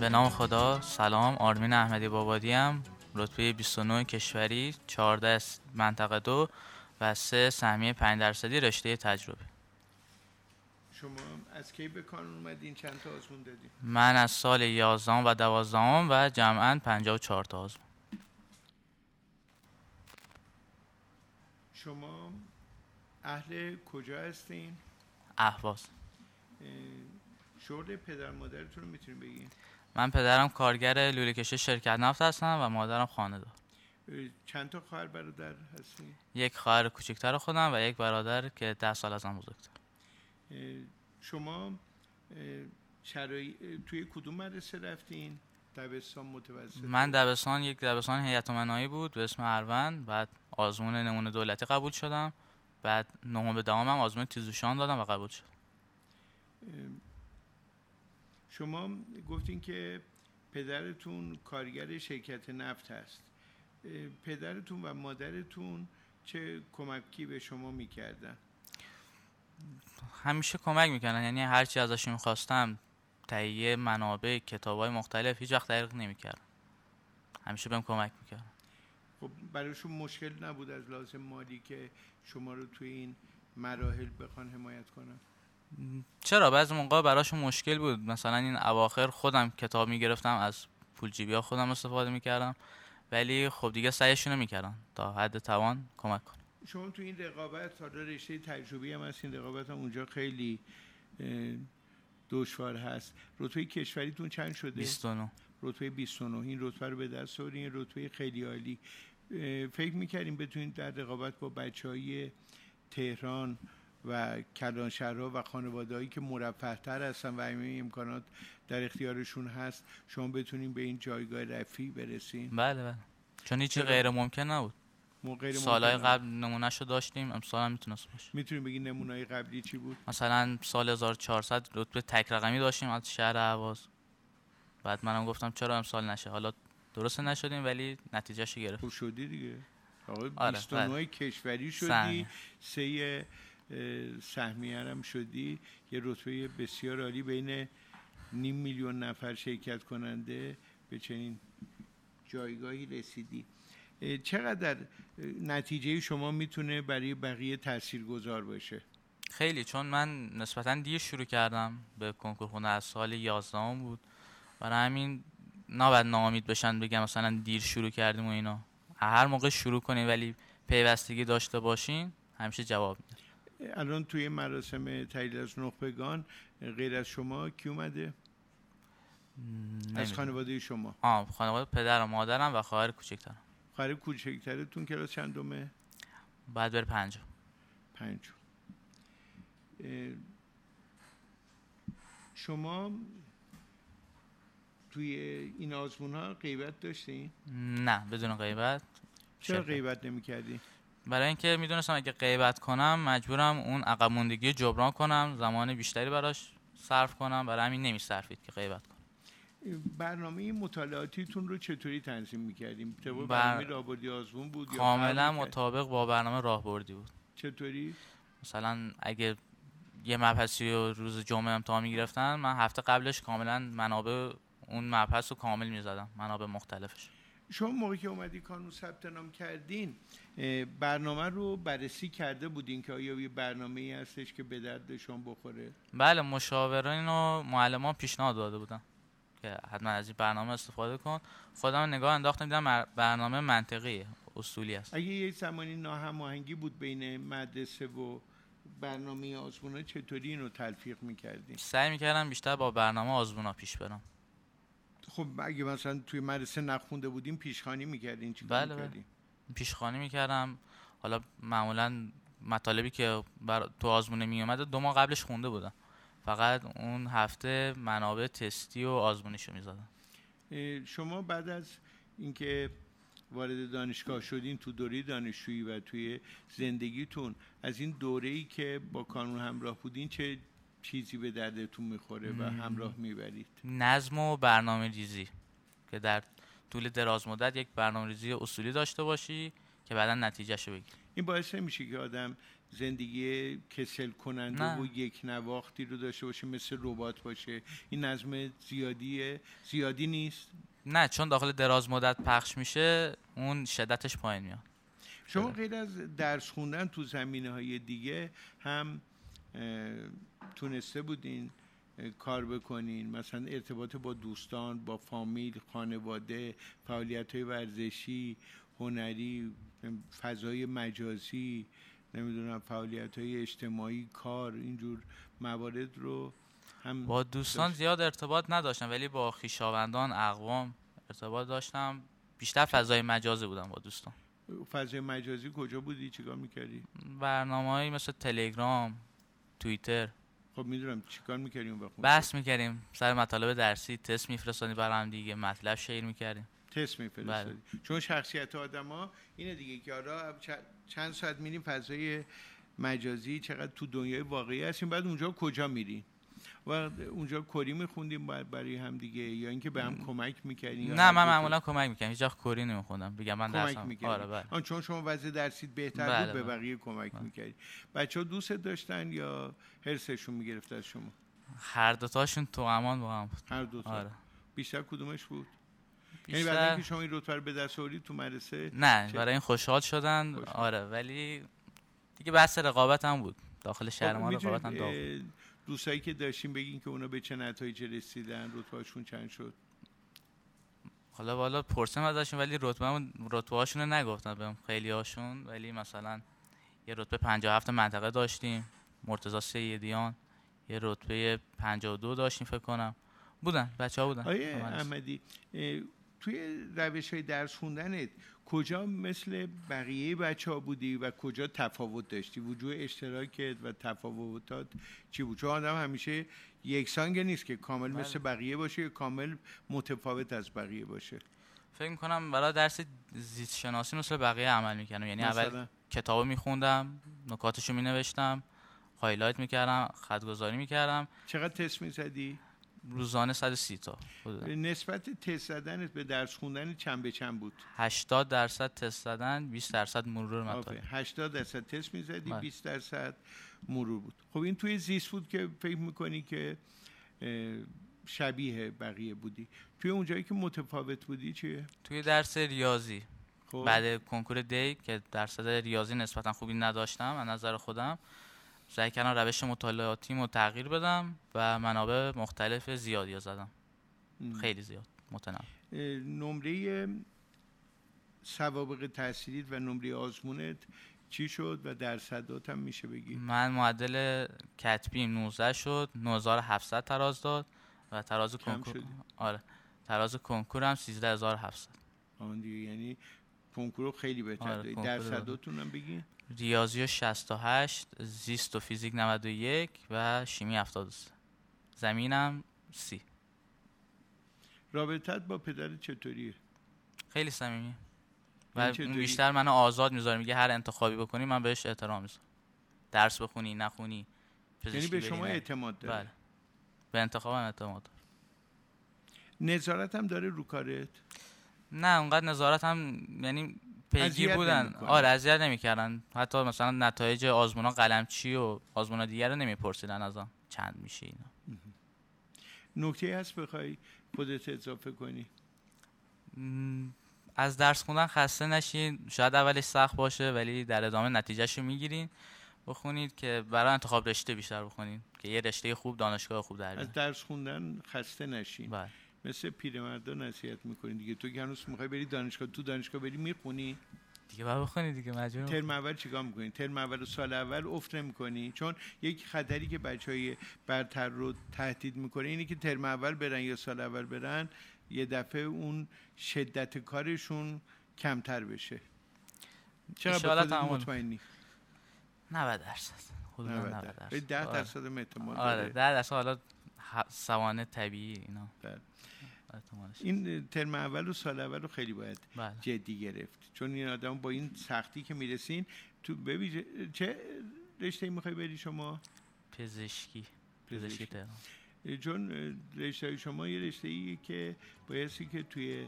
به نام خدا. سلام آرمین احمدی بابادی هم رتبه 29 کشوری 14 منطقه دو و سه سهمیه 5 درصدی رشته تجربه. شما از کی به کانون اومدین؟ چند تا آزمون دادین؟ من از سال 11 و 12 و جمعا 54 تا آزمون. شما اهل کجا هستین؟ اهواز. شغل پدر مادرتون رو می‌تونین بگین من پدرم کارگر لوله کشی شرکت نفت هستم و مادرم خانه دار چند تا خواهر برادر هستین یک خواهر کوچکتر خودم و یک برادر که ده سال ازم بزرگتر. شما شرای... توی کدوم مدرسه رفتین؟ دبستان متوسط؟ من دبستان یک دبستان هیئت منایی بود به اسم اروند بعد آزمون نمونه دولتی قبول شدم بعد نهم به دوامم آزمون تیزوشان دادم و قبول شدم شما گفتین که پدرتون کارگر شرکت نفت هست. پدرتون و مادرتون چه کمکی به شما می‌کردن؟ همیشه کمک می‌کردن. یعنی هرچی ازشون می‌خواستم تهیه منابع کتاب های مختلف هیچ وقت دریق نمی‌کردن همیشه بهم کمک می‌کردن. خب برایشون مشکل نبود از لازم مالی که شما رو توی این مراحل بخوان حمایت کنن؟ چرا؟ بعضی موقع براشون مشکل بود. مثلا این اواخر خودم کتاب می‌گرفتم از پول جیبی ها خودم استفاده می‌کردم. ولی خب دیگه سعیشون می‌کردن. تا حد توان کمک کنم شما تو این رقابت حالا رشته تجربی هم هست. این رقابت هم اونجا خیلی دشوار هست. رتبه کشوریتون چند شده؟ 29 رتبه 29 این رتبه رو به دست آورین این رتبه خیلی عالی. فکر می‌کردیم بتونید در رقابت با بچه های تهران و کلانشهرها و خانوادهایی که مرفه تر هستن و همه امکانات در اختیارشون هست شما بتونین به این جایگاه رفی برسین. بله بله. چون هیچی غیر ممکن نبود. سالهای قبل نمونهشو داشتیم امسال هم می‌تونست باشه. می‌تونیم بگی نمونه قبلی چی بود؟ مثلا سال 1400 رتبه تک رقمی داشتیم از شهر عواز بعد منم گفتم چرا امسال نشه؟ حالا درست نشدیم ولی نتیجهش گرفت خوب شدی دیگه. آقا آره 29 بله. کشوری شدی سه سهمیه هم شدی. یه رتبه بسیار عالی بین نیم میلیون نفر شرکت کننده به چنین جایگاهی رسیدی. چقدر نتیجه شما می‌تونه برای بقیه تأثیر گذار باشه؟ خیلی چون من نسبتا دیر شروع کردم به کنکور خونه از سال 11 بود. برای همین نباید ناامید بشن بگم مثلا دیر شروع کردیم و اینا. هر موقع شروع کنین ولی پیوستگی داشته باشین همیشه جواب میده. الان توی مراسم تایید از نخبگان غیر از شما کی اومده؟ از خانواده شما آه خانواده پدر و مادرم و خواهر کوچکترم خواهر کوچکترتون کلاس چندمه؟ بعد بر پنج پنج شما توی این آزمون ها غیبت داشتین؟ نه بدون غیبت چرا غیبت نمی کردی؟ برای اینکه می‌دونستم اگه غیبت کنم مجبورم اون عقب موندگی جبران کنم زمان بیشتری براش صرف کنم برای همین نمیصرفید که غیبت کنم برنامه مطالعاتیتون رو چطوری تنظیم می‌کردیم؟ طبق برنامه راهبردی آزمون بود کاملا مطابق با برنامه راهبردی بود چطوری؟ مثلا اگه یه مبحثی رو روز جمعه امتحان می‌گرفتن من هفته قبلش کاملا منابع اون مبحث رو کامل می‌زدم منابع مختلفش شما موقعی که اومدی کانون ثبت نام کردین برنامه رو بررسی کرده بودین که آیا یه برنامه ای هستش که به درد شما بخوره؟ بله مشاورین و معلمان پیشنهاد داده بودن که حتما از این برنامه استفاده کن. خودم نگاه انداختم دیدم برنامه منطقی اصولی است. اگه یه زمانی ناهماهنگی بود بین مدرسه و برنامه آزمونا چطوری اینو تلفیق می‌کردیم سعی می‌کردم بیشتر با برنامه آزمونا پیش برم. خب اگه مثلا توی مدرسه نخونده بودیم پیشخانی می‌کردین چی بله بله. پیشخانی می‌کردم. حالا معمولا مطالبی که بر تو آزمونه میومده دو ماه قبلش خونده بودم. فقط اون هفته منابع تستی و آزمونیشو می‌زدم. شما بعد از اینکه وارد دانشگاه شدین تو دوره دانشجویی و توی زندگیتون از این دوره ای که با کانون همراه بودین چه چیزی به دردتون می‌خوره و همراه می‌برید. نظم و برنامه ریزی که در طول دراز مدت یک برنامه ریزی اصولی داشته باشی که بعدا نتیجهشو بگیری. این باعث میشه که آدم زندگی کسل کننده و یک نواختی رو داشته باشه مثل ربات باشه. این نظم زیادیه. زیادی نیست. نه چون داخل دراز مدت پخش میشه اون شدتش پایین میاد. شما غیر از درس خوندن تو زمینه های دیگه هم تونسته بودین کار بکنین. مثلا ارتباط با دوستان با فامیل خانواده فعالیت های ورزشی هنری فضای مجازی نمی‌دونم فعالیت های اجتماعی کار اینجور موارد رو هم با دوستان زیاد ارتباط نداشتم ولی با خیشاوندان اقوام ارتباط داشتم. بیشتر فضای مجازی بودم با دوستان. فضای مجازی کجا بودی؟ چیکار می‌کردی؟ برنامه مثل تلگرام توییتر. خب می‌دونم چیکار می‌کردیم اون بحث می‌کردیم. سر مطالب درسی تست میفرستادیم برای هم دیگه مطلب شیر می‌کردیم. تست میفرستادیم بله. چون شخصیت آدما اینه دیگه که حالا چند ساعت میریم فضای مجازی چقدر تو دنیای واقعی هستیم بعد اونجا کجا میریم؟ و اونجا کری میخوندیم برای هم دیگه یا اینکه به هم کمک می‌کردیم نه من معمولا کمک می‌کردم. هیچ کری نمیخوندم. بگم من درسم. آره بله. چون شما وضع درسید بهتر بله بود به بله. بقیه کمک بله. می‌کردی بچه ها دوست داشتن یا حرسشون می‌گرفت از شما؟ هر دوتاشون تو امان با هم بود. هر دوتا. آره. بیشتر کدومش بود؟ بیشتر... یعنی بعد اینکه شما این رتبه به دست آوردید تو مدرسه نه برای این خوشحال شدن. آره ولی دیگه بحث رقابت هم بود. داخل شهر خب، ما رقابت هم داخل دوستایی که داشتیم بگین که اونا به چه نتایجی رسیدن رتبهشون چند شد؟ حالا والا پرسم ازشون ولی رتبه رتبه هاشون رو نگفتن بهم خیلی هاشون ولی مثلا یه رتبه 57 منطقه داشتیم مرتضی سیدیان. یه رتبه 52 داشتیم فکر کنم. بودن بچه ها بودن. آیه احمدی توی روش های درس خوندنت کجا مثل بقیه بچه ها بودی و کجا تفاوت داشتی؟ وجود اشتراکت و تفاوتات چی بود؟ چون آدم همیشه یکسانگ نیست که کامل بله. مثل بقیه باشه یا کامل متفاوت از بقیه باشه. فکر می‌کنم برای درس زیست شناسی مثل بقیه عمل می‌کنم یعنی اول کتابو میخوندم نکاتشو مینوشتم highlight می‌کردم خطگذاری می‌کردم. چقدر تست می‌زدی؟ روزانه 130 تا. نسبت تست زدن به درس خوندن چند به چند بود؟ 80 درصد تست زدن 20 درصد مرور مطالب. 80 درصد تست می‌زدی 20 بله. درصد مرور بود. خب این توی زیست بود که فکر می‌کنی که شبیه بقیه بودی. توی اونجایی که متفاوت بودی چیه؟ توی درس ریاضی. خب. بعد کنکور دی که درصد ریاضی نسبتا خوبی نداشتم از نظر خودم. سعی کردم روش مطالعاتیمو تغییر بدم و منابع مختلف زیادی زدم. خیلی زیاد. متنوع. نمره سوابق تحصیلیت و نمره آزمونت چی شد و درصدات هم میشه بگی؟ من معدل کتبی 19 شد 9700 تراز داد و تراز کنکور آره. تراز کنکور هم 13700 آن دیگه یعنی کنکور خیلی بهتر آره درصداتون هم بگی. ریاضی 68 زیست و فیزیک 91 و شیمی 73 زمینم سی. رابطت با پدر چطوریه؟ خیلی صمیمی. و بیشتر منو آزاد می‌ذاره میگه هر انتخابی بکنی من بهش احترام می‌ذارم. درس بخونی نخونی یعنی به شما اعتماد داره؟ بله. به انتخابم اعتماد داره نظارت هم داره رو کارت؟ نه اونقدر نظارت هم یعنی پیگیر بودن. آره اذیت نمی‌کردن. حتی مثلا نتایج آزمونا قلمچی و آزمونا دیگر رو نمیپرسیدن ازم. چند میشه اینا. نکته هست بخوای خودت اضافه کنی. از درس خوندن خسته نشین. شاید اولش سخت باشه ولی در ادامه نتیجهش رو می‌گیرین. بخونید که برای انتخاب رشته بیشتر بخونید که یه رشته خوب دانشگاه خوب در از درس خوندن خسته نشین. بله. مثل پیرمردا نصیحت می‌کنی دیگه. تو که هنوز می‌خوای بری دانشگاه تو دانشگاه بری می‌خونی؟ دیگه باید بخونی دیگه مجبور ترم اول چیکار می‌کنی؟ ترم اول و سال اول افت نمی‌کنی؟ چون یک خطری که بچه های برتر رو تهدید می‌کنه اینه که ترم اول برن یا سال اول برن یه دفعه اون شدت کارشون کمتر بشه. چرا به مطمئنی؟ 90 درصد. 90 درصد. 10 درصد احتمال آره 10 درصد. حالا سوانه طبیعی اینا. بله. این ترم اول و سال اول رو خیلی باید بله. جدی گرفت. چون این آدم با این سختی که می‌رسین تو ببین چه رشته می‌خوای بری شما؟ پزشکی. پزشکی تهران. چون رشته شما یه رشته ای که بایستی که توی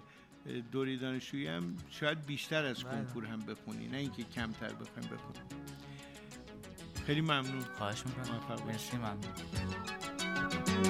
دوری دانشجویی هم شاید بیشتر از بله. کنکور هم بخونی نه اینکه کمتر بخوایم بخونی. خیلی ممنون. خواهش می‌کنم. مرسی ممنون.